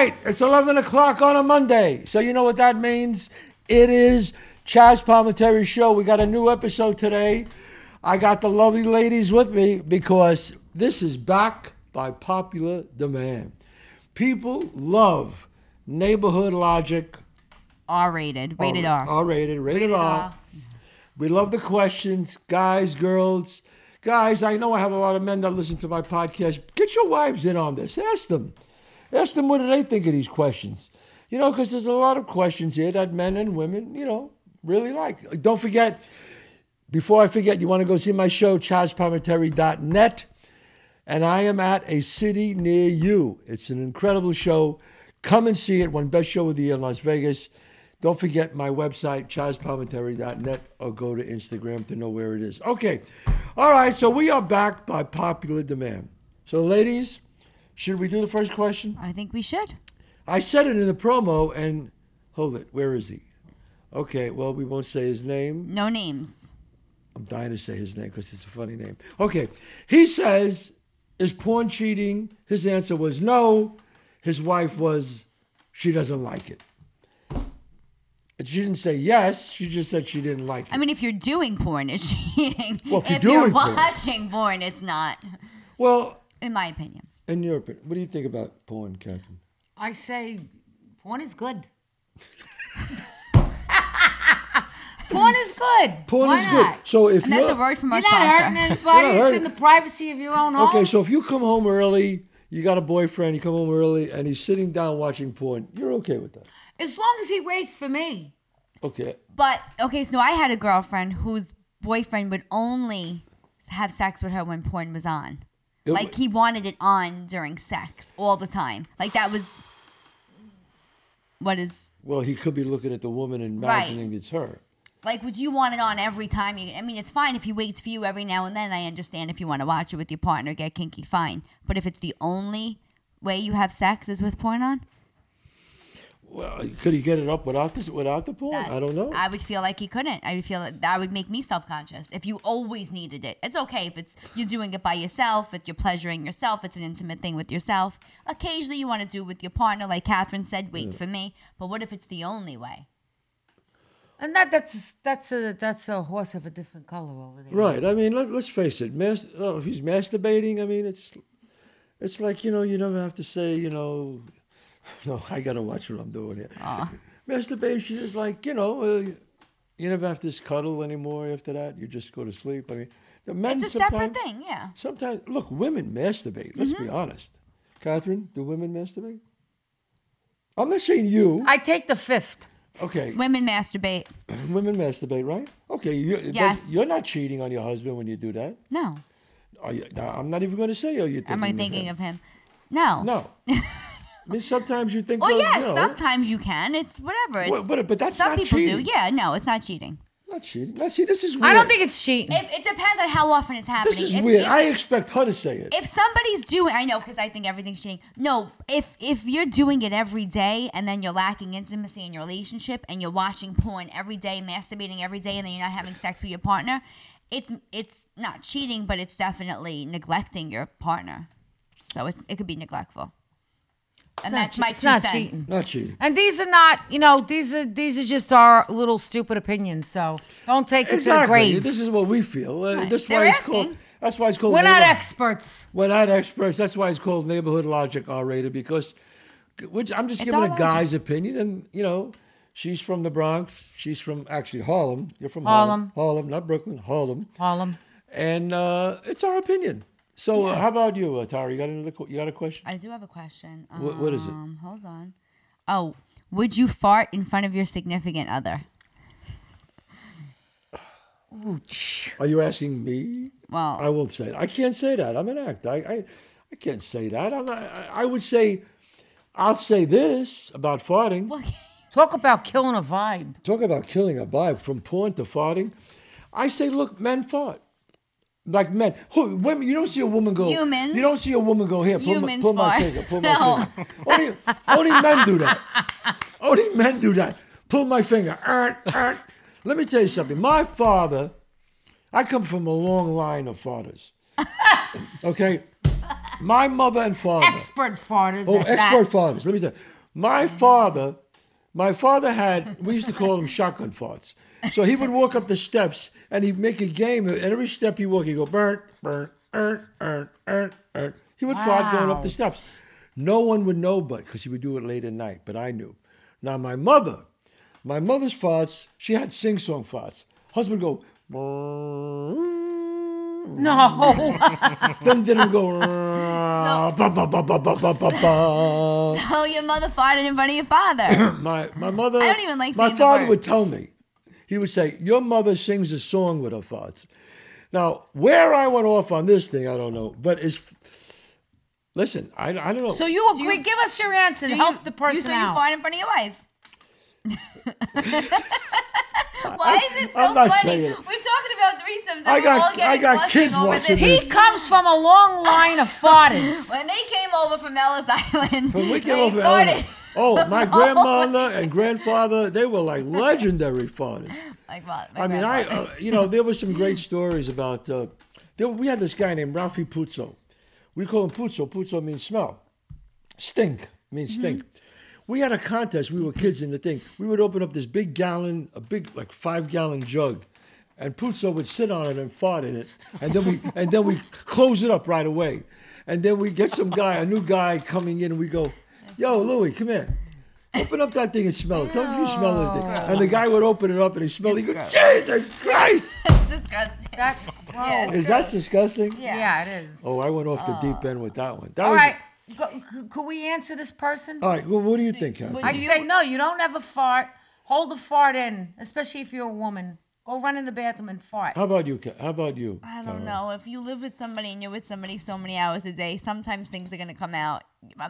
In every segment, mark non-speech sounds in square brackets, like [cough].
right, it's 11 o'clock on a Monday. So you know what that means? It is Chazz Palminteri Show. We got a new episode today. I got the lovely ladies with me because this is back by popular demand. People love neighborhood logic. R rated, rated R. R rated, rated R. We love the questions, guys, girls. Guys, I know I have a lot of men that listen to my podcast. Get your wives in on this. Ask them. Ask them what do they think of these questions. You know, because there's a lot of questions here that men and women, you know, really like. Don't forget, before I forget, you want to go see my show, chazzpalminteri.net. And I am at a city near you. It's an incredible show. Come and see it. One best show of the year in Las Vegas. Don't forget my website, chazzpalminteri.net, or go to Instagram to know where it is. Okay. All right. So we are back by popular demand. So, ladies, should we do the first question? I think we should. I said it in the promo, and hold it. Where is he? Okay. Well, we won't say his name. No names. I'm dying to say his name because it's a funny name. Okay. He says, Is porn cheating? His answer was no. His wife was, She doesn't like it. And She didn't say yes. She just said she didn't like it. I mean, if you're doing porn, it's [laughs] cheating. Well, if you're if you're porn. watching porn, it's not, well, in my opinion. In your opinion, what do you think about porn, Kathrine? I say porn is good. [laughs] porn is good. Porn Why is not? good. So if And that's a word from our You're not hurting anybody. [laughs] You're not It's in the privacy of your own home. okay, so if you come home early, you got a boyfriend, you come home early, and he's sitting down watching porn, you're okay with that. as long as he waits for me. Okay. But okay, so I had a girlfriend whose boyfriend would only have sex with her when porn was on. It- Like he wanted it on during sex all the time. Like that was what is Well, he could be looking at the woman and Right. imagining it's her. like would you want it on every time you I mean it's fine if he waits for you every now and then. I understand if you want to watch it with your partner, get kinky, fine. But if it's the only way you have sex is with porn on, Well, could he get it up without this, without the porn? that- I don't know. I would feel like he couldn't. I would feel like that would make me self conscious. If you always needed it, it's okay if it's you're doing it by yourself. If you're pleasuring yourself, it's an intimate thing with yourself. Occasionally, you want to do it with your partner, like Kathrine said. Wait mm. for me. But what if it's the only way? And that that's that's a that's a horse of a different color over there. Right. I mean, let, let's face it. Mas- oh, if he's masturbating, I mean, it's it's like you know, you never have to say, you know, [laughs] no, I gotta watch what I'm doing here. Masturbation is like you know, uh, you never have to cuddle anymore after that. You just go to sleep. I mean, the men It's a separate thing. Yeah. Sometimes, look, women masturbate. Let's Mm-hmm. be honest. Kathrine, do women masturbate? I'm not saying you. I take the fifth. Okay, Women masturbate. [clears throat] women masturbate, right? Okay, you, it Yes. you're not cheating on your husband when you do that. No. Are you, now, I'm not even going to say, are you Am I thinking of him? No. No. [laughs] I mean, sometimes you think, Well, well, yes. you know, Sometimes you can. It's whatever. It's, Well, but- but that's some not people cheating. do. Yeah. No, it's not cheating. not cheating. Now, see, this is weird. I don't think it's cheating. If, it depends on how often it's happening. this is If- weird. if- I expect her to say it. if somebody's doing i know because i think everything's cheating no if if you're doing it every day and then you're lacking intimacy in your relationship and you're watching porn every day masturbating every day and then you're not having sex with your partner it's it's not cheating but it's definitely neglecting your partner so it, it could be neglectful and not that's che- my it's two not cents cheating. not cheating. And these are not, you know, these are these are just our little stupid opinions. So don't take it to the Exactly. grave. This is what we feel. Uh, Right. That's They're why it's called. asking. That's why it's called. We're not neighbor- experts. We're not experts. That's why it's called neighborhood logic R rated because, which I'm just giving our a logic. guy's opinion, and you know, she's from the Bronx. She's from actually Harlem. You're from Harlem. Harlem. Harlem, not Brooklyn. Harlem. Harlem. And uh, it's our opinion. So uh, how about you, uh, Tara? You got another? qu- You got a question? i do have a question What- what is it? Um, hold on oh would you fart in front of your significant other Are you asking me? well I won't say it. I can't say that. I'm an actor. I, I, I can't say that. I'm not, I, I would say, I'll say this about farting. well, [laughs] Talk about killing a vibe. Talk about killing a vibe from porn to farting. I say, look, men fart. Like men, who, women. You don't see a woman go. Humans. You don't see a woman go here. Pull, my, pull my finger. Pull my [laughs] No. finger. Only, only men do that. Only men do that. Pull my finger. Er, er. Let me tell you something. My father, I come from a long line of fathers. [laughs] Okay, my mother and father. Expert farters. Oh, expert that. fathers. Let me tell you. My father, my father had, we used to call them shotgun farts. So he would walk up the steps and he'd make a game. And every step he walked, he'd go, burn, burn, earn, earn, earn, earn. He would fart going up the steps. No one would know but, because he would do it late at night, but I knew. Now, my mother, my mother's farts, she had sing song farts. Husband would go, No. [laughs] then didn't go, [laughs] ba, ba, ba, ba, ba, ba, ba, ba. So your mother farted in front of your father. [clears throat] my my mother. I don't even like My saying the father would tell me. He would say, "Your mother sings a song with her farts." Now, where I went off on this thing, I don't know. But is listen, I, I don't know. so you agree? give us your answer. Do Help you, the person you say out. you fart in front of your wife. [laughs] Why is it so I'm not funny? saying it. We're talking about threesomes. And I we're got- all getting I got kids over watching this. he comes from a long line of farters. [laughs] When they came over from Ellis Island, when we came they over, farted. oh, my [laughs] grandmother and grandfather, they were like legendary farters. Like what? My I mean, I, uh, you know, there were some great stories about. Uh, there, we had this guy named Ralphie Puzzo. We call him Puzzo. Puzzo means smell. Stink means stink. We had a contest. We were kids in the thing. We would open up this big gallon, a big like five gallon jug, and Puzzo would sit on it and fart in it, and then we [laughs] and then we close it up right away, and then we get some guy, a new guy coming in, and we go, "Yo, Louis, come here." Open up that thing and smell it. Tell me if you smell anything. And the guy would open it up and he smelled it. He goes, Jesus Christ! [laughs] it's disgusting. That's gross. Yeah, it's Is that disgusting? Yeah. yeah, it is. Oh, I went off the oh. deep end with that one. That All was, right. Go, c- could we answer this person? All right. Well, what do you think, Kat? Would I you- say no. You don't ever fart. Hold the fart in, especially if you're a woman. Go run in the bathroom and fart. How about you, Kat? How about you? I don't know. If you live with somebody and you're with somebody so many hours a day, sometimes things are gonna come out.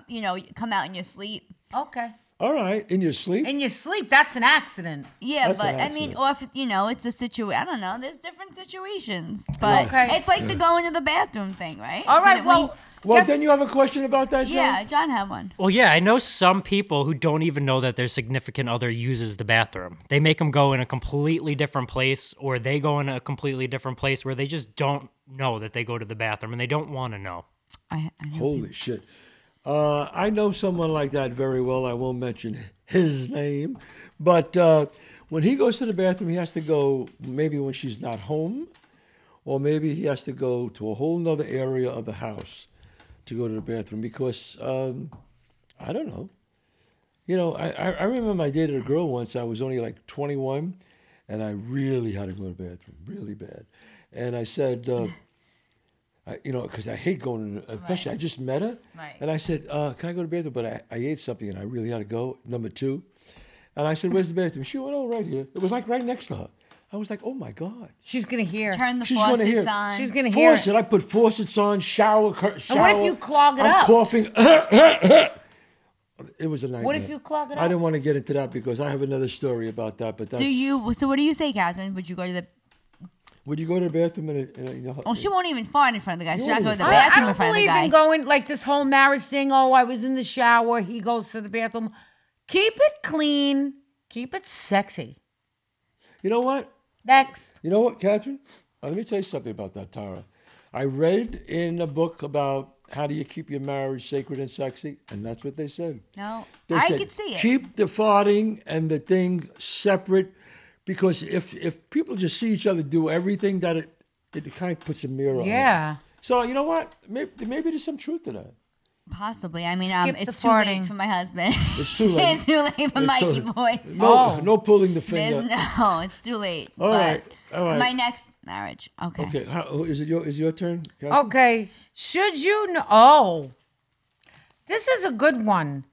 You know, come out in your sleep. Okay. All right. In your sleep? In your sleep, that's an accident. Yeah, That's but an I mean, accident. or if you know, it's a situation. I don't know. There's different situations, but Okay. it's like the going to the bathroom thing, right? All right. Didn't Well, well, guess- then you have a question about that, John? yeah, John had one. Well, yeah, I know some people who don't even know that their significant other uses the bathroom. They make them go in a completely different place, or they go in a completely different place where they just don't know that they go to the bathroom and they don't want to know. I, I know. Holy shit. Uh, I know someone like that very well. I won't mention his name. But uh, when he goes to the bathroom, he has to go maybe when she's not home, or maybe he has to go to a whole nother area of the house to go to the bathroom because um, I don't know. You know, I, I remember I dated a girl once. I was only like 21, and I really had to go to the bathroom, really bad. And I said, uh, I, you know, because I hate going to, especially I just met her, Right. and I said, uh, "Can I go to the bathroom?" But I, I ate something, and I really had to go. Number two, and I said, "Where's the bathroom?" She went, "Oh, right here." It was like right next to her. I was like, "Oh my god!" she's gonna hear. Turn the She's gonna faucets hear- on. She's gonna hear. Faucet. I put faucets on, shower, cur- shower. And what if you clog it I'm up? coughing. [laughs] it was a nightmare. What if you clog it up? I up? didn't want to get into that because I have another story about that. But that's, Do you? So what do you say, Kathrine? Would you go to the? Would you go to the bathroom in a, in a, Oh, she won't even fart in front of the guy. She's not won't going to the even I, I bathroom in don't front of the believe guy. in going like this whole marriage thing. Oh, I was in the shower. He goes to the bathroom. Keep it clean. Keep it sexy. You know what? Next. You know what, Kathrine? Let me tell you something about that, Tara. I read in a book about how do you keep your marriage sacred and sexy, and that's what they said. no, They I said, could see it. Keep the farting and the thing separate, because if if people just see each other do everything, that it it kind of puts a mirror on. Yeah. So you know what? Maybe, maybe there's some truth to that. Possibly. I mean, um, Skip the it's too late farting. for my husband. It's too [laughs] late. it's too late for It's Mikey too- [laughs] boy. No, Oh. no pulling the There's finger. no. It's too late. All but right, all right. My next marriage. Okay. Okay, how, oh, is it your is your turn? Kathrine? Okay. Should you know? Oh, this is a good one.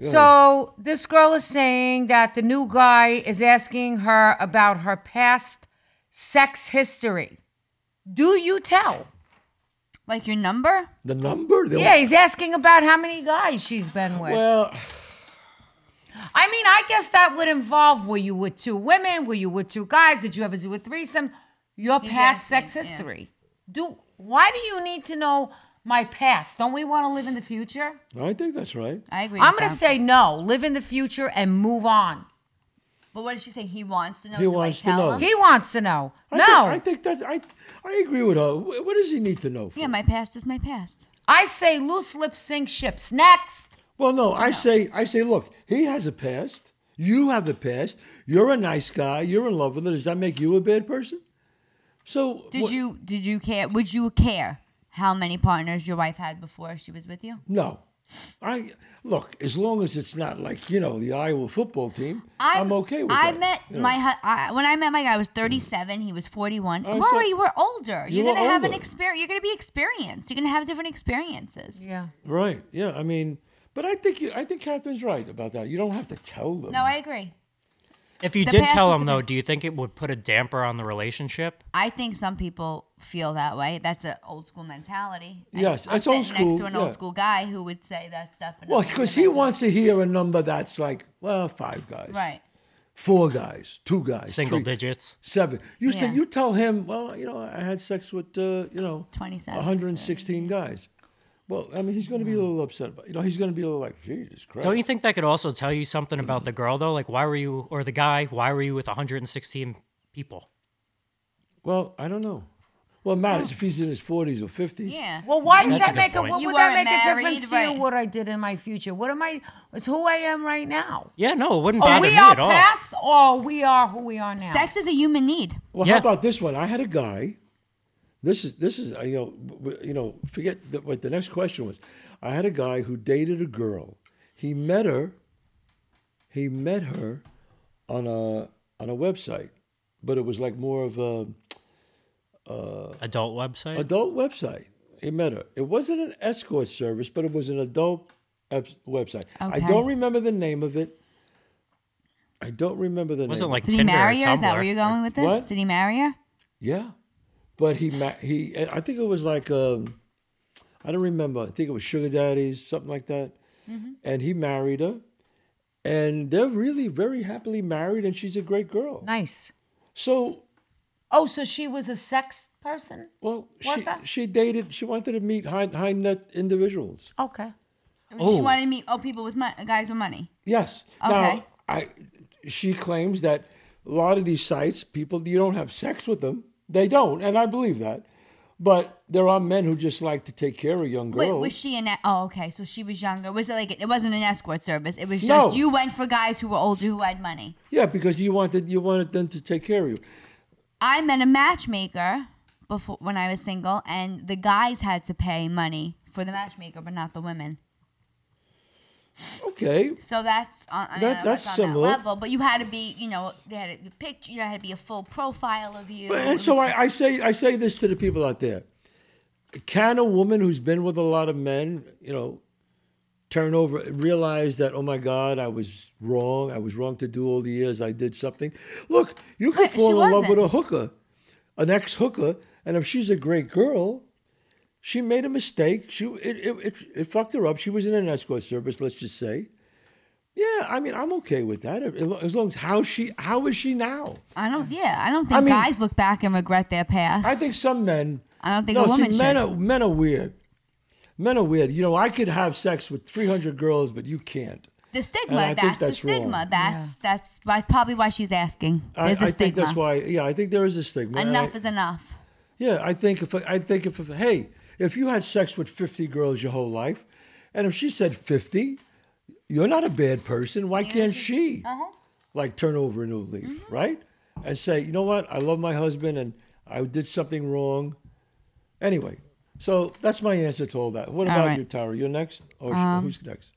So this girl is saying that the new guy is asking her about her past sex history. Do you tell? Like your number? The number? The- Yeah, he's asking about how many guys she's been with. Well, I mean, I guess that would involve were you with two women? Were you with two guys? Did you ever do a threesome? Your past asking, sex yeah. history. Do why do you need to know my past? Don't we want to live in the future? I think that's right. I agree. I'm with gonna that. say no. Live in the future and move on. But what did she say? He wants to know. He Do wants I to tell know. Him? He wants to know. I no. think, I think that's I. I agree with her. What does he need to know? For? Yeah, my past is my past. I say loose lips sink ships. Next. Well, no, I say, I say, look, he has a past. You have a past. You're a nice guy. You're in love with her. Does that make you a bad person? So Did what- you did you care? Would you care how many partners your wife had before she was with you? No, I look as long as it's not like you know the Iowa football team. I'm, okay with I that. met you know. my hu- I, when I met my guy. I was 37. He was 41. Oh, we're so- already we're older. You You're gonna have an experience. You're gonna be experienced. You're gonna have different experiences. Yeah. right. Yeah, I mean, but I think you, I think Kathrine's right about that. You don't have to tell them. No, I agree. If you The did tell him though, do you think it would put a damper on the relationship? I think some people feel that way. That's an old school mentality. Yes, I'm it's old sitting next to an yeah. old school guy who would say that stuff. well, because he wants to hear a number that's like, well, five guys, right. four guys, two guys, Single three, digits. seven. You say you tell him, well, you know, I had sex with, uh, you know, 27. 116 guys. Well, I mean, he's going to be a little upset about. You know, he's going to be a little like, Jesus Christ. Don't you think that could also tell you something about the girl though? Like why were you or the guy, why were you with 116 people? Well, I don't know. Well, it matters if he's in his 40s or 50s. Yeah. Well, why does a that good make a point. what You would that weren't make a married, difference to you? right. What I did in my future? What am I? It's who I am right now. Yeah, no, it wouldn't Are bother we me are at all. past, or we are who we are now? Sex is a human need. Well, Yeah. how about this one? I had a guy. This is this is uh, you know w- w- you know forget the, what the next question was. I had a guy who dated a girl. He met her. He met her on a on a website, but it was like more of a Adult website? adult website. He met her. It wasn't an escort service, but it was an adult ep- website. I don't remember the name of it. I don't remember the wasn't name. like Did he Tinder or marry her? Is that where you're going with this? What? Did he marry her? Yeah, but he he. I think it was like um, I don't remember. I think it was Sugar Daddies, something like that. And he married her, and they're really very happily married, and she's a great girl. Nice. So, Oh, so she was a sex person? well, she Worker? she dated. She wanted to meet high high net individuals. Okay. She Oh. wanted to meet oh people with money, guys with money. Yes. Okay. Now, I she claims that a lot of these sites, people you don't have sex with them. They don't, and I believe that. But there are men who just like to take care of young girls. Wait, was she an? Oh, okay. So she was younger. Was it like it wasn't an escort service? It was just No. you went for guys who were older who had money. Yeah, because you wanted you wanted them to take care of you. I met a matchmaker before when I was single, and the guys had to pay money for the matchmaker, but not the women. Okay. So that's on, I That- know that's on similar. that level. But you had to be, you know, they had a picture. You had to be a full profile of you. But- and so I, I say I say this to the people out there. Can a woman who's been with a lot of men, you know, turn over realize that, oh my God, I was wrong. I was wrong to do all the years I did something. Look, you she fall in love with a hooker, an ex hooker, and if she's a great girl, she made a mistake. She it, it, it, it fucked her up. She was in an escort service, let's just say. Yeah, I mean, I'm okay with that. As long as how she how is she now? I don't. Yeah, I don't think I mean- guys look back and regret their past. I think some men. I don't think no, a woman see, men should. are men are weird. Men are weird. You know, I could have sex with 300 girls, but you can't. the stigma. and I think That's, that's the stigma. wrong. That's that's why, probably why she's asking. I, There's a I think stigma. that's why. Yeah, I think there is a stigma. enough I- is enough. Yeah, I think if I think if, if hey, if you had sex with 50 girls your whole life, and if she said 50, you're not a bad person. Why can't she Uh-huh. like turn over a new leaf, Mm-hmm. right? And say, you know what? I love my husband, and I did something wrong. Anyway, so that's my answer to all that. What All about right. Um, you, Tara? You're next, or sh- who's next?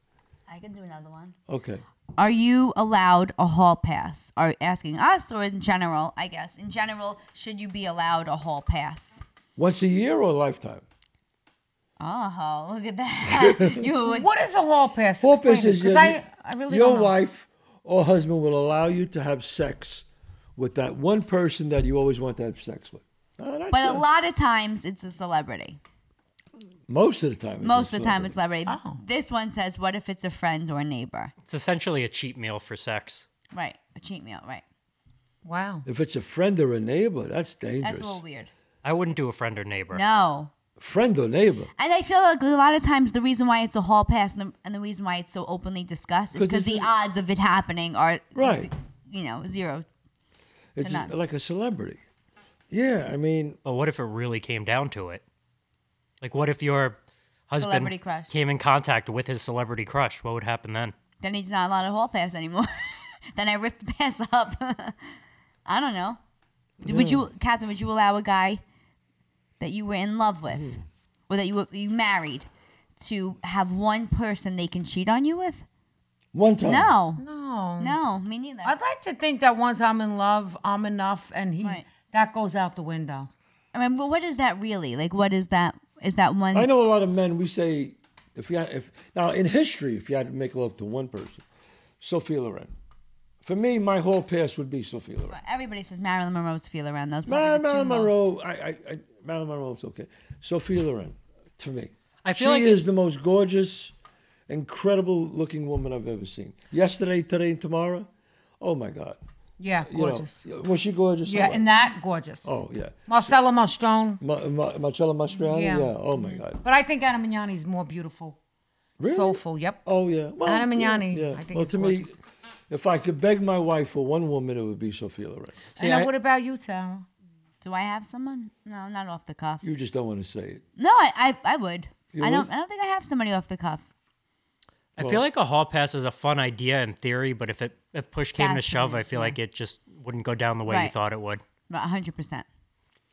I can do another one. Okay. Are you allowed a hall pass? Are you asking us or in general? I guess in general, should you be allowed a hall pass? Once a year or a lifetime? Oh, look at that! [laughs] you What is a hall pass? Hall pass it, is 'cause your, I, I really your wife or husband will allow you to have sex with that one person that you always want to have sex with. Oh, that's But a- a lot of times it's a celebrity. most of the time. it's a Most of the time it's celebrity. celebrity. This one says, "What if it's a friend or a neighbor?" It's essentially a cheap meal for sex. Right, a cheat meal. Right, Wow. If it's a friend or a neighbor, that's dangerous. that's a dangerous. little weird. I wouldn't do a friend or neighbor. No, Friend or neighbor. and I feel like a lot of times the reason why it's a hall pass and the, and the reason why it's so openly discussed is because the is- odds of it happening are Right. You know, zero. It's none. like a celebrity. Yeah, I mean, But what if it really came down to it? Like, what if your husband crush. came in contact with his celebrity crush, what would happen then? Then he's not allowed to hall pass anymore. [laughs] then I rip the pass up. [laughs] I don't know. Would you, Kathrine? Would you allow a guy that you were in love with, Hmm. or that you were you married, to have one person they can cheat on you with? One time. No, No. no, me neither. I'd like to think that once I'm in love, I'm enough, and he Right. that goes out the window. I mean, well, what is that really? Like, what is that? Is that one? I know a lot of men. We say if you had, if now in history, if you had to make love to one person, Sophia Loren. For me, my whole past would be Sophia Loren. Everybody says Marilyn Monroe's feel around those. probably Marilyn, the Marilyn most. Monroe. I, I, I, Marilyn Monroe's okay. Sophia Loren, to me. I feel she like is the most gorgeous, incredible looking woman I've ever seen. Yesterday, today, and tomorrow. Oh my God. Yeah, You know, gorgeous. was she gorgeous? yeah, and that gorgeous. oh yeah. Marcello Mastroianni. Ma- Ma- Marcello Mastroianni. Yeah. Yeah. Oh my God. But I think Anna Magnani's more beautiful. Really? Soulful, yep. Oh yeah. Well, Anna yeah, Magnani, Yeah. I think well, to me, if I could beg my wife for one woman, it would be Sophia Loren. See, and I- what about you, Tara? Do I have someone? No, not off the cuff. You just don't want to say it. No, I, I, I would. You I don't. would? I don't think I have somebody off the cuff. I feel like a hall pass is a fun idea in theory, but if it if push came to That's shove, what it I is, feel yeah. like it just wouldn't go down the way you Right. thought it would. A hundred percent.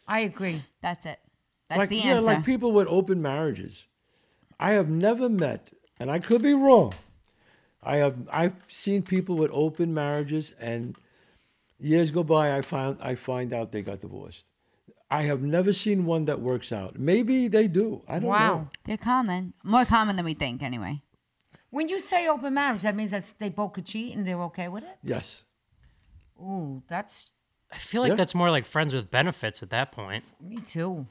I agree. That's it. That's like the yeah, answer. like people with open marriages. I have never met, and I could be wrong. I have I've seen people with open marriages, and years go by. I found I find out they got divorced. I have never seen one that works out. Maybe they do. I don't know. Wow. know. They're common. More common than we think, anyway. When you say open marriage, that means that they both could cheat and they're okay with it? Yes. Ooh, that's I feel like Yeah. that's more like friends with benefits at that point. me too.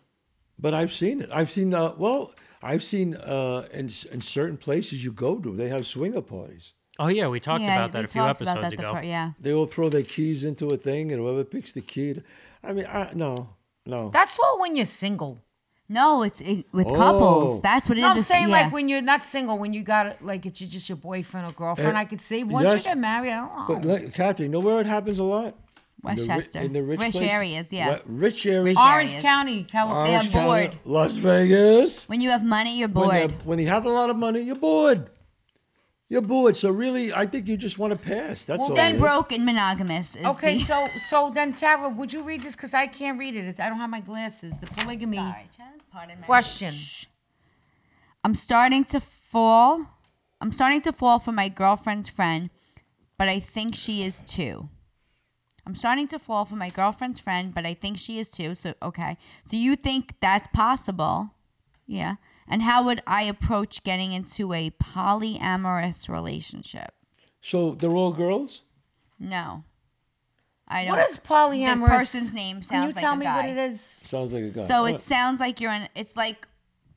But I've seen it. I've seen, uh, well, I've seen uh, in, in certain places you go to, they have swinger parties. Oh yeah, we talked yeah, about that a few episodes that ago. fir- yeah. They all throw their keys into a thing, and whoever picks the key. to- I mean, I, no, no. That's all when you're single. No, it's it, with Oh. couples. That's what it is. No, I'm saying yeah. like when you're not single, when you got like it's just your boyfriend or girlfriend. Eh, I could see once yes. you get married, I don't know. But like, Kathy, you know where it happens a lot? In the Westchester. in the rich, Rich areas, yeah. Rich areas. Rich Orange areas. County, California. Orange They're County. Las Vegas. when you have money, you're bored. they're- when you have a lot of money, you're bored. You're bored. So really, I think you just want to pass. That's all. Stay it is. broke and monogamous. Is Okay, the- so so then Tara, would you read this? Because I can't read it. I don't have my glasses. The polygamy. Sorry, Chazz, pardon my Question. Shh. I'm starting to fall. I'm starting to fall for my girlfriend's friend, but I think she is too. I'm starting to fall for my girlfriend's friend, but I think she is too. So, okay. Do you think that's possible? Yeah. And how would I approach getting into a polyamorous relationship? So they're all girls. No. I don't. What is polyamorous? The person's name sounds like a guy. Can you sounds like tell a me guy. what it is? Sounds like a guy. So Uh, it sounds like you're in. It's like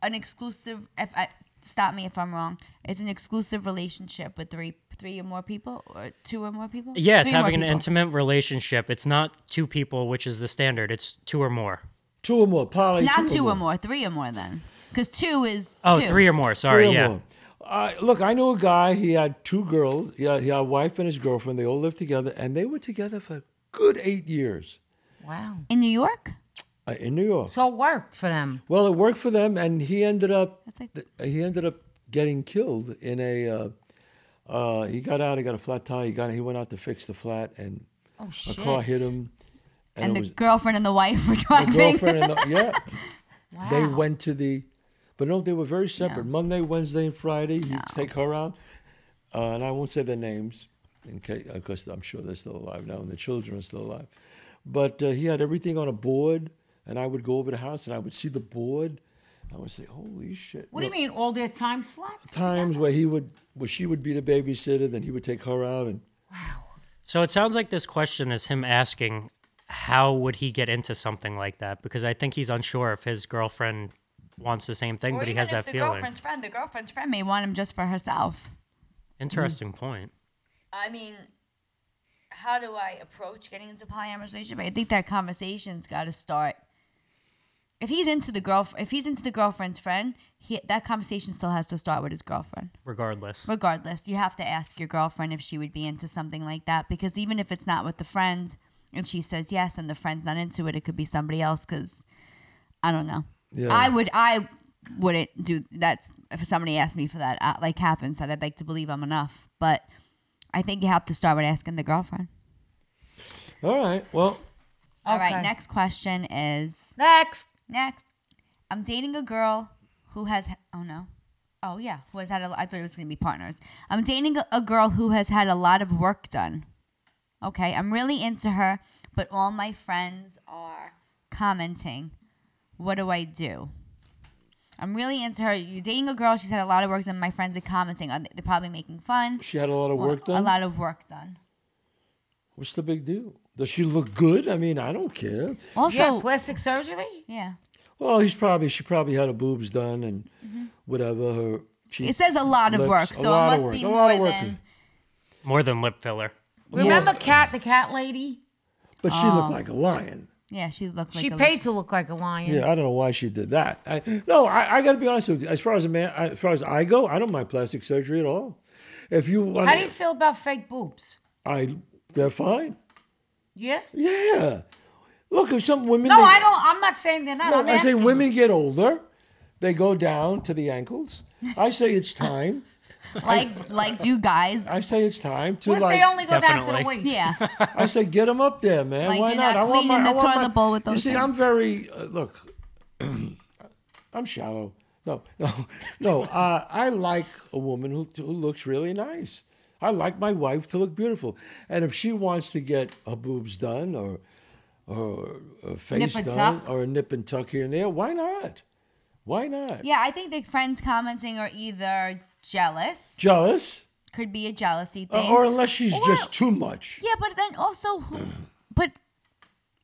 an exclusive. If I stop me if I'm wrong, it's an exclusive relationship with three, three or more people, or two or more people. Yeah, it's Three or having an people. intimate relationship. It's not two people, which is the standard. It's two or more. two or more. Poly. Not two or more, three or more. Then, because two is Oh, two. three or more. Three Sorry, or yeah. more. Uh, look, I knew a guy. He had two girls. He had, he had a wife and his girlfriend. They all lived together, and they were together for a good eight years Wow. in New York. uh, in New York. So it worked for them. Well, it worked for them, and he ended up That's like- th- he ended up getting killed in a. Uh, uh, he got out. He got a flat tire. He got. He went out to fix the flat, and Oh a shit. car hit him. And, it the was girlfriend and the wife were the driving. girlfriend. And the, yeah, [laughs] Wow. they went to the. But no, they were very separate. Monday, Wednesday, and Friday. He'd take her out, uh, and I won't say their names, in case because I'm sure they're still alive now, and the children are still alive. But uh, he had everything on a board, and I would go over the house, and I would see the board. I would say, "Holy shit!" What do you mean? All their time slots? times where he would where she would be the babysitter, then he would take her out and wow. So it sounds like this question is him asking, how would he get into something like that? Because I think he's unsure if his girlfriend wants the same thing, Or but he even has if that the feeling. girlfriend's friend, the girlfriend's friend may want him just for herself. Interesting point. I mean, how do I approach getting into a polyamorous relationship? I think that conversation's got to start. If he's into the girl, if he's into the girlfriend's friend, he, that conversation still has to start with his girlfriend. Regardless, Regardless, you have to ask your girlfriend if she would be into something like that because even if it's not with the friend, and she says yes, and the friend's not into it, it could be somebody else. Because I don't know. Yeah. I would. I wouldn't do that. if somebody asked me for that, uh, like Kathrine said, I'd like to believe I'm enough. But I think you have to start with asking the girlfriend. All right. Well, All right. Okay. Next question is Next. next. I'm dating a girl who has. Oh no. Oh yeah, who has had a. I thought it was gonna be partners. I'm dating a, a girl who has had a lot of work done. Okay, I'm really into her, but all my friends are commenting. What do I do? I'm really into her. You're dating a girl. She's had a lot of work done. My friends are commenting. Are they- They're probably making fun. she had a lot of Well, work done. A lot of work done. What's the big deal? Does she look good? I mean, I don't care. Also, Yeah, plastic surgery. yeah. Well, he's probably she probably had her boobs done and whatever her. Cheek, Mm-hmm. It says a lot of work, so it must work, be more lot of than. More than lip filler. Remember Cat, the cat lady? But she Oh. looked like a lion. Yeah, she looked like she a paid to look like a lion. Yeah, I don't know why she did that. I, no, I, I got to be honest with you. As far as a man, as far as I go, I don't mind plastic surgery at all. If you want, How do you feel about fake boobs? I they're fine. Yeah. Yeah. Look, if some women. No, they- I don't. I'm not saying they're not. No, I'm I say asking. women get older, they go down to the ankles. I say it's time. [laughs] like like do guys I say it's time to What if like. they only go down to the Definitely. waist? yeah [laughs] I say get them up there, man. Like, Why you're not? not I want cleaning my. I the want toilet my, bowl with those You those see, I'm things. very uh, look. [clears throat] I'm shallow. No, [laughs] no, no. Uh, I like a woman who, who looks really nice. I like my wife to look beautiful, and if she wants to get her boobs done or or a face and done tuck? or a nip and tuck here and there, why not? Why not? yeah i think the friends commenting are either jealous Jealous, could be a jealousy Uh, thing or unless she's Or- just too much. yeah but then also who but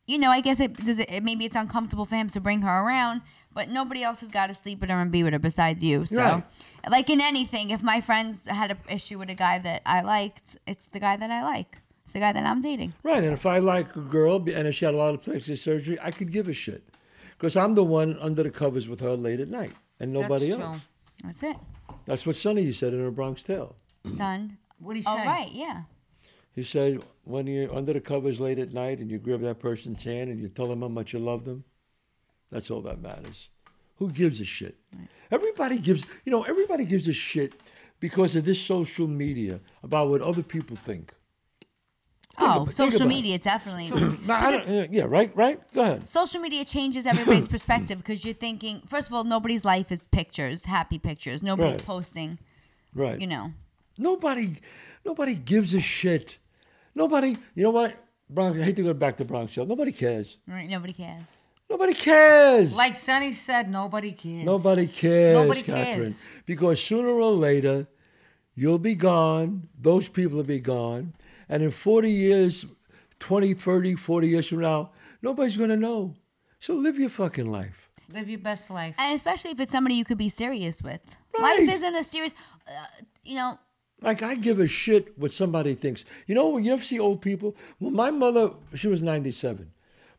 you know i guess it does it maybe it's uncomfortable for him to bring her around but nobody else has got to sleep with her and be with her besides you so Right. like in anything if my friends had an issue with a guy that i liked it's the guy that i like it's the guy that i'm dating Right, and if I like a girl and if she had a lot of plastic surgery, I could give a shit, because I'm the one under the covers with her late at night, and nobody That's else. true. that's it That's what Sonny said in her Bronx Tale. done What do you oh say? right yeah He said when you're under the covers late at night and you grab that person's hand and you tell them how much you love them, that's all that matters. Who gives a shit? Everybody gives, you know, everybody gives a shit because of this social media about what other people think. Oh think social about it. media definitely [clears throat] Now, I don't, yeah, yeah, right, right. Go ahead. social media changes everybody's [clears throat] perspective because you're thinking first of all nobody's life is pictures happy pictures nobody's Right. posting Right. you know Nobody, nobody gives a shit. Nobody, you know what? Bronx, I hate to go back to Bronx Show. Nobody cares. right nobody cares Nobody cares. Like Sonny said, nobody cares. Nobody cares, Nobody Kathrine. cares. Because sooner or later, you'll be gone. Those people will be gone. And in 40 years, 20, 30, 40 years from now, nobody's going to know. So live your fucking life. Live your best life. and especially if it's somebody you could be serious with Right. life isn't a serious uh, you know Like, I give a shit what somebody thinks. You know, you ever see old people? Well, my mother, she was 97.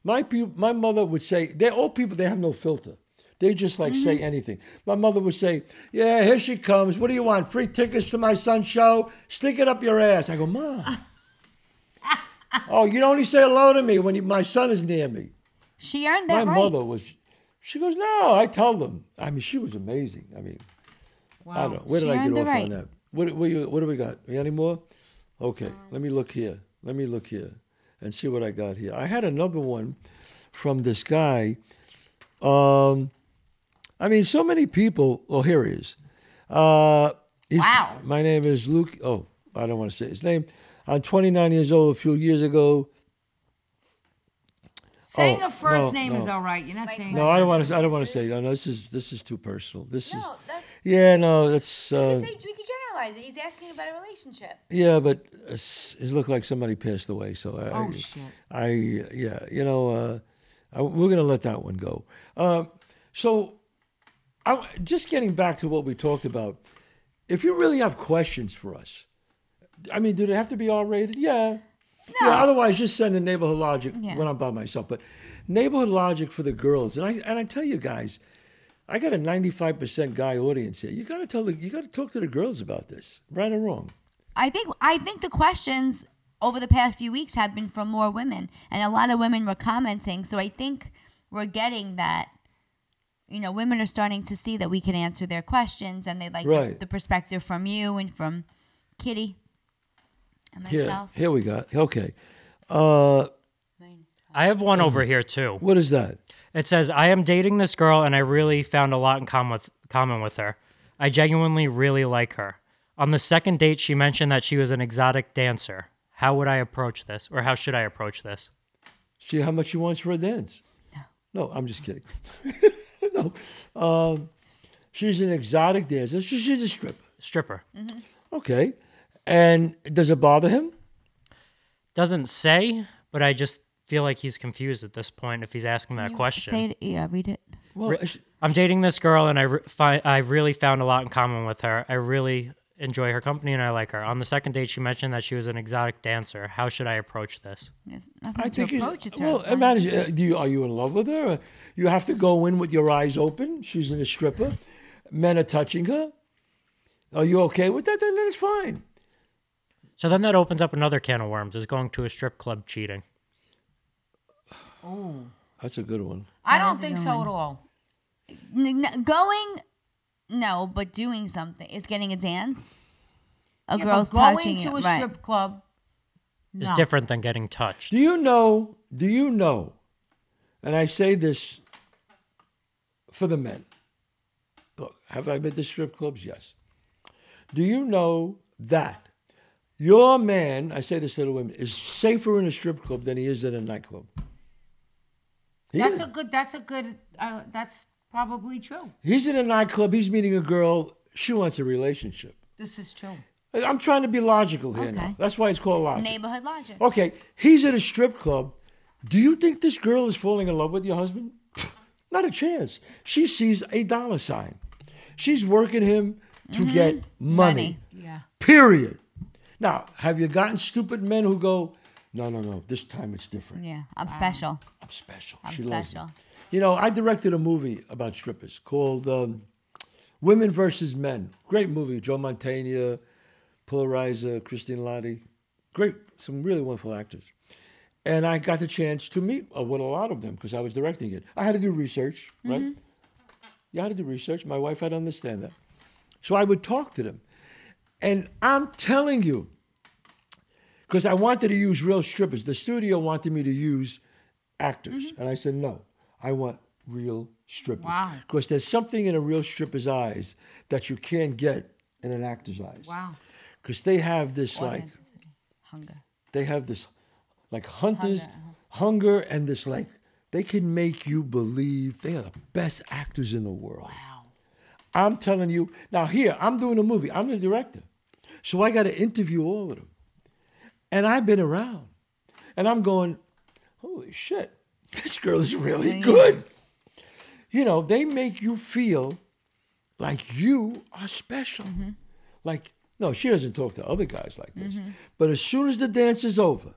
My, peop my mother would say, they're old people, they have no filter. They just like say anything. My mother would say, Yeah, here she comes. What do you want? Free tickets to my son's show? Stick it up your ass. I go, Mom. Oh, you only say hello to me when you, my son is near me. she earned My that right mother was, she goes, No, I tell them. I mean, she was amazing. I mean, I don't know. Where did She I get off right. on that? What, what, you, what do we got? Any more? Okay, let me look here. Let me look here and see what I got here. I had another one from this guy. Um, I mean, so many people. Oh, here he is. Uh, Wow. My name is Luke. Oh, I don't want to say his name. I'm 29 years old. A few years ago. Saying Oh, a first no, name is all right. You're not saying. No, I don't want to. I don't want to say. No, no, this is this is too personal. This is. no that's Yeah, no, that's. we Uh, could say- we could generalize it he's asking about a relationship Yeah, but it's- it looked like somebody passed away. So I, Oh, I, shit. I yeah, you know, uh, I, we're gonna let that one go. Uh, so, I, just getting back to what we talked about, if you really have questions for us, I mean, do they have to be R rated? Yeah. No. Yeah. Otherwise, just send a neighborhood logic Yeah. when I'm by myself. But neighborhood logic for the girls, and I and I tell you guys. I got a 95% guy audience here. You got to tell the, you got to talk to the girls about this, right or wrong. I think I think the questions over the past few weeks have been from more women, and a lot of women were commenting. So I think we're getting that. you know, women are starting to see that we can answer their questions, and they like the- the, perspective from you and from Kitty and Here, myself. here we got. Okay. Uh, I have one over here too. what is that? It says, I am dating this girl and I really found a lot in common with, common with her. I genuinely really like her. On the second date, she mentioned that she was an exotic dancer. How would I approach this? Or how should I approach this? See how much she wants for a dance? No, no, I'm just kidding. [laughs] no, um, she's an exotic dancer. She's a stripper. Stripper. Okay, and does it bother him? Doesn't say, but I just feel like he's confused at this point if he's asking that You question. Say it, yeah, read it. Well, sh- I'm dating this girl and I re- fi- I really found a lot in common with her. I really enjoy her company and I like her. On the second date, she mentioned that she was an exotic dancer. How should I approach this? There's nothing I to think approach. it's It's well. her. Imagine, uh, do you are you in love with her? You have to go in with your eyes open. She's in a stripper. Men are touching her. Are you okay with that? Then it's fine. So then that opens up another can of worms is going to a strip club cheating. Oh. That's a good one. I don't think so one. at all. N- n- going, no, but doing something is getting a dance. A Yeah, but girl's going touching to you, a right. strip club. It's no. different than getting touched. Do you know? Do you know? And I say this for the men. Look, have I been to strip clubs? Yes. Do you know that your man, I say this to the women, is safer in a strip club than he is in a nightclub? He That's is. a good. That's a good. Uh, that's probably true. He's in a nightclub. He's meeting a girl. She wants a relationship. This is true. I'm trying to be logical here now. Okay. That's why it's called logic. Neighborhood logic. Okay, he's at a strip club. Do you think this girl is falling in love with your husband? [laughs] Not a chance. She sees a dollar sign. She's working him to get money. Money. Yeah. Period. Now, have you gotten stupid men who go, no, no, no, this time it's different. Yeah, I'm special. I'm special. I'm she loves me. special. You know, I directed a movie about strippers called um, Women versus Men. Great movie. Joe Mantegna, Paul Reiser, Christine Lahti. Great, some really wonderful actors. And I got the chance to meet uh, with a lot of them because I was directing it. I had to do research, right? You had to do research. My wife had to understand that. So I would talk to them. And I'm telling you, because I wanted to use real strippers. The studio wanted me to use actors. And I said, no, I want real strippers. Wow. Because there's something in a real stripper's eyes that you can't get in an actor's eyes. Wow. Because they have this like, Hunger. they have this like hunters, Hunger, uh-huh. hunger, and this like, they can make you believe they are the best actors in the world. Wow. I'm telling you. Now, here, I'm doing a movie. I'm the director. So I got to interview all of them. And I've been around. And I'm going, holy shit, this girl is really good. You know, they make you feel like you are special. Mm-hmm. Like, no, she doesn't talk to other guys like this. Mm-hmm. But as soon as the dance is over,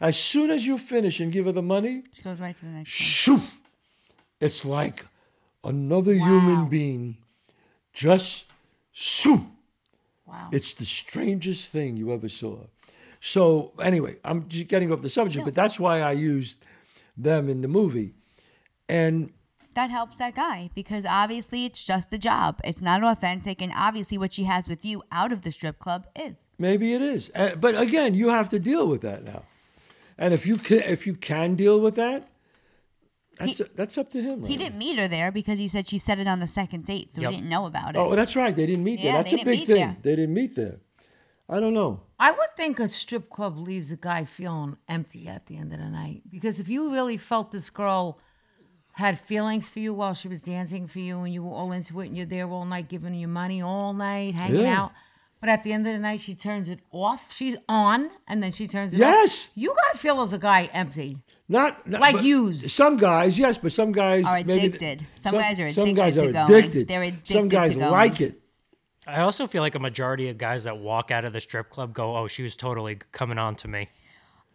as soon as you finish and give her the money, She goes right to the next. shoo, it's like another human being just shoo. Wow. It's the strangest thing you ever saw. So anyway, I'm just getting off the subject, but that's why I used them in the movie. And That helps that guy because obviously it's just a job. It's not authentic, and obviously what she has with you out of the strip club is. maybe it is. Uh, But again, you have to deal with that now. And if you can, if you can deal with that, that's that's up to him. He didn't meet her there because he said she said it on the second date, so Yep. he didn't know about it. Oh, that's right. They didn't meet there. That's a big thing. there. They didn't meet there. I don't know. I would think a strip club leaves a guy feeling empty at the end of the night because if you really felt this girl had feelings for you while she was dancing for you and you were all into it and you're there all night giving you money all night hanging Yeah. out but at the end of the night she turns it off she's on and then she turns it off. Yes. off you gotta feel as a guy empty Not, not Like but used. Some guys, yes, but some guys Are maybe- addicted. Some guys are Some guys addicted are to going. addicted. They're some guys to going. like it. I also feel like a majority of guys that walk out of the strip club go, "Oh, she was totally coming on to me."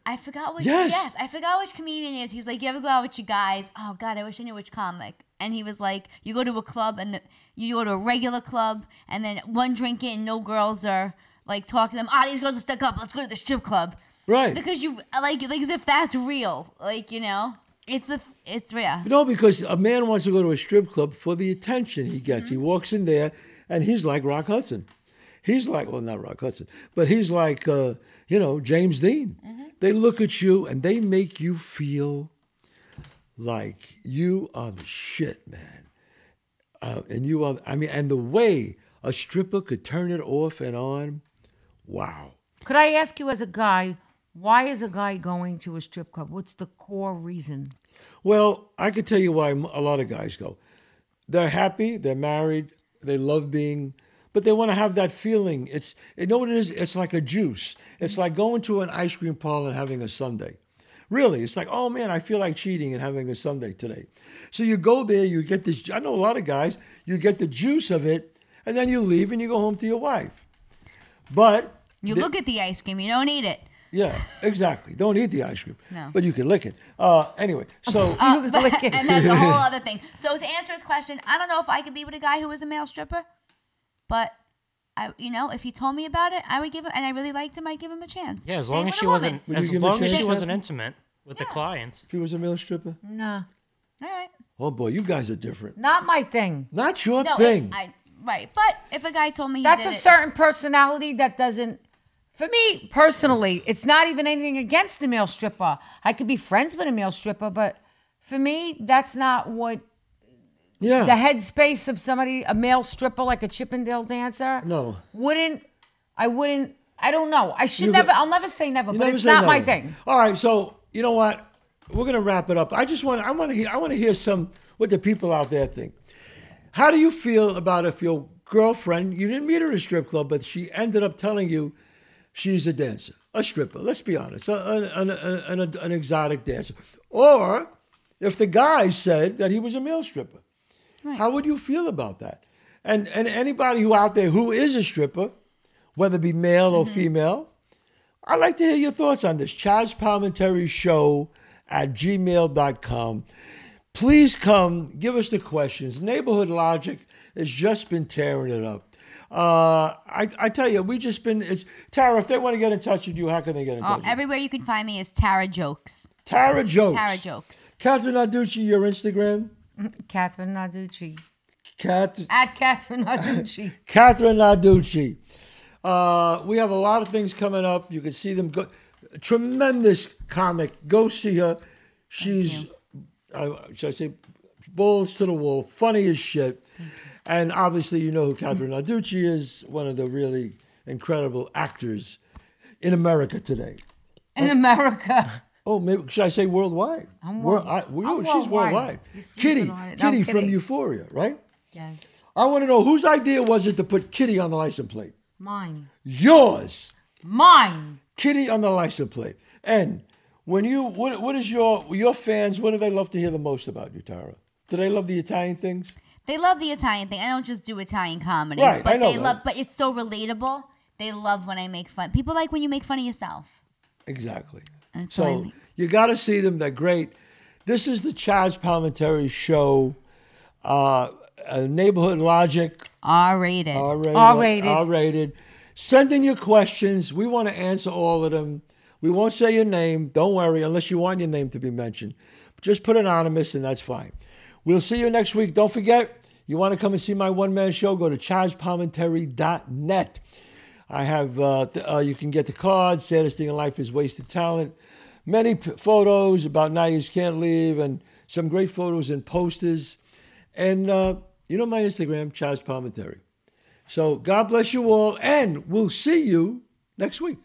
I forgot which. Yes. Yes. I forgot which comedian is. He's like, you ever go out with your guys? Oh God, I wish I knew which comic. And he was like, you go to a club and the, you go to a regular club and then one drink in, no girls are like talking to them. Ah, these girls are stuck up. Let's go to the strip club Right. because you like like as if that's real. Like you know. It's a, it's rare. No, because a man wants to go to a strip club for the attention he gets. Mm-hmm. He walks in there and he's like Rock Hudson. He's like, well, not Rock Hudson, but he's like, uh, you know, James Dean. Mm-hmm. They look at you and they make you feel like you are the shit, man. Uh, and you are, I mean, and the way a stripper could turn it off and on, wow. Could I ask you, as a guy, why is a guy going to a strip club? What's the core reason? Well, I could tell you why a lot of guys go. They're happy, they're married, they love being, but they want to have that feeling. It's you know what it is? It's like a juice. It's like going to an ice cream parlor and having a sundae. Really, it's like, oh man, I feel like cheating and having a sundae today. So you go there, you get this. I know a lot of guys. You get the juice of it, and then you leave and you go home to your wife. But You look at the ice cream, you don't eat it. Yeah, exactly. Don't eat the ice cream, No. but you can lick it. Uh, anyway, so. Uh, [laughs] You but- lick [laughs] it. and that's a whole [laughs] other thing. So to answer his question, I don't know if I could be with a guy who was a male stripper, but I, you know, if he told me about it, I would give him, and I really liked him, I'd give him a chance. Yeah, as Same long with as a she woman. wasn't Would you as give a long as chance, she wasn't intimate with the clients. If he was a male stripper? Nah, All right. Oh boy, you guys are different. not my thing. Not your No, thing. it- I, right. But if a guy told me he That's did a it- certain personality that doesn't. For me personally, it's not even anything against the male stripper. I could be friends with a male stripper, but for me, that's not what yeah. the headspace of somebody, a male stripper like a Chippendale dancer. no. Wouldn't I? Wouldn't I? Don't know. I should You never. go- I'll never say never, but never it's not my thing. All right, so you know what? We're gonna wrap it up. I just want I want to hear I want to hear some what the people out there think. How do you feel about if your girlfriend you didn't meet her at a strip club, but she ended up telling you she's a dancer, a stripper? Let's be honest, a- an, an, an, an exotic dancer, or if the guy said that he was a male stripper. How would you feel about that? And and anybody who out there who is a stripper, whether it be male or mm-hmm. female, I'd like to hear your thoughts on this. Chazz Palminteri Show at gmail.com. Please come, give us the questions. Neighborhood Logic has just been tearing it up. Uh, I, I tell you, we just been, it's, Tara, if they want to get in touch with you, how can they get in Uh, touch with you? everywhere you can find me is Tara Jokes. Tara Jokes. Tara Jokes. Kathrine Narducci, your Instagram? [laughs] Kathrine Narducci Cat, at Kathrine Narducci. [laughs] Kathrine Narducci. Uh, we have a lot of things coming up. You can see them. Go, tremendous comic. Go see her. She's, uh, should I say, balls to the wall, funny as shit. And obviously, you know who Kathrine Narducci is, one of the really incredible actors in America today. in uh, America. [laughs] Oh, maybe should I say worldwide? I'm World- I- we- I'm she's worldwide. worldwide. Kitty. No, Kitty from. Euphoria, right? Yes, I want to know whose idea was it to put Kitty on the license plate? mine, Yours. mine. Kitty on the license plate. And when you, what, what is your your fans? What do they love to hear the most about you, Tara? Do they love the Italian things? They love the Italian thing. I don't just do Italian comedy, Right, but I know they that. love. But it's so relatable. They love when I make fun. People like when you make fun of yourself. Exactly. That's what I So mean. you got to see them. They're great. This is the Chazz Palminteri Show. Uh, uh, Neighborhood Logic. R rated. R rated. R-rated. R rated. Send in your questions. We want to answer all of them. We won't say your name. Don't worry, unless you want your name to be mentioned. Just put anonymous, and that's fine. We'll see you next week. Don't forget, you want to come and see my one man show? Go to chazzpalminteri.net. I have, uh, th- uh, you can get the cards. Saddest thing in life is wasted talent. Many p- photos about now you can't leave, and some great photos and posters. And uh, you know my Instagram, Chazz Palminteri. So God bless you all, and we'll see you next week.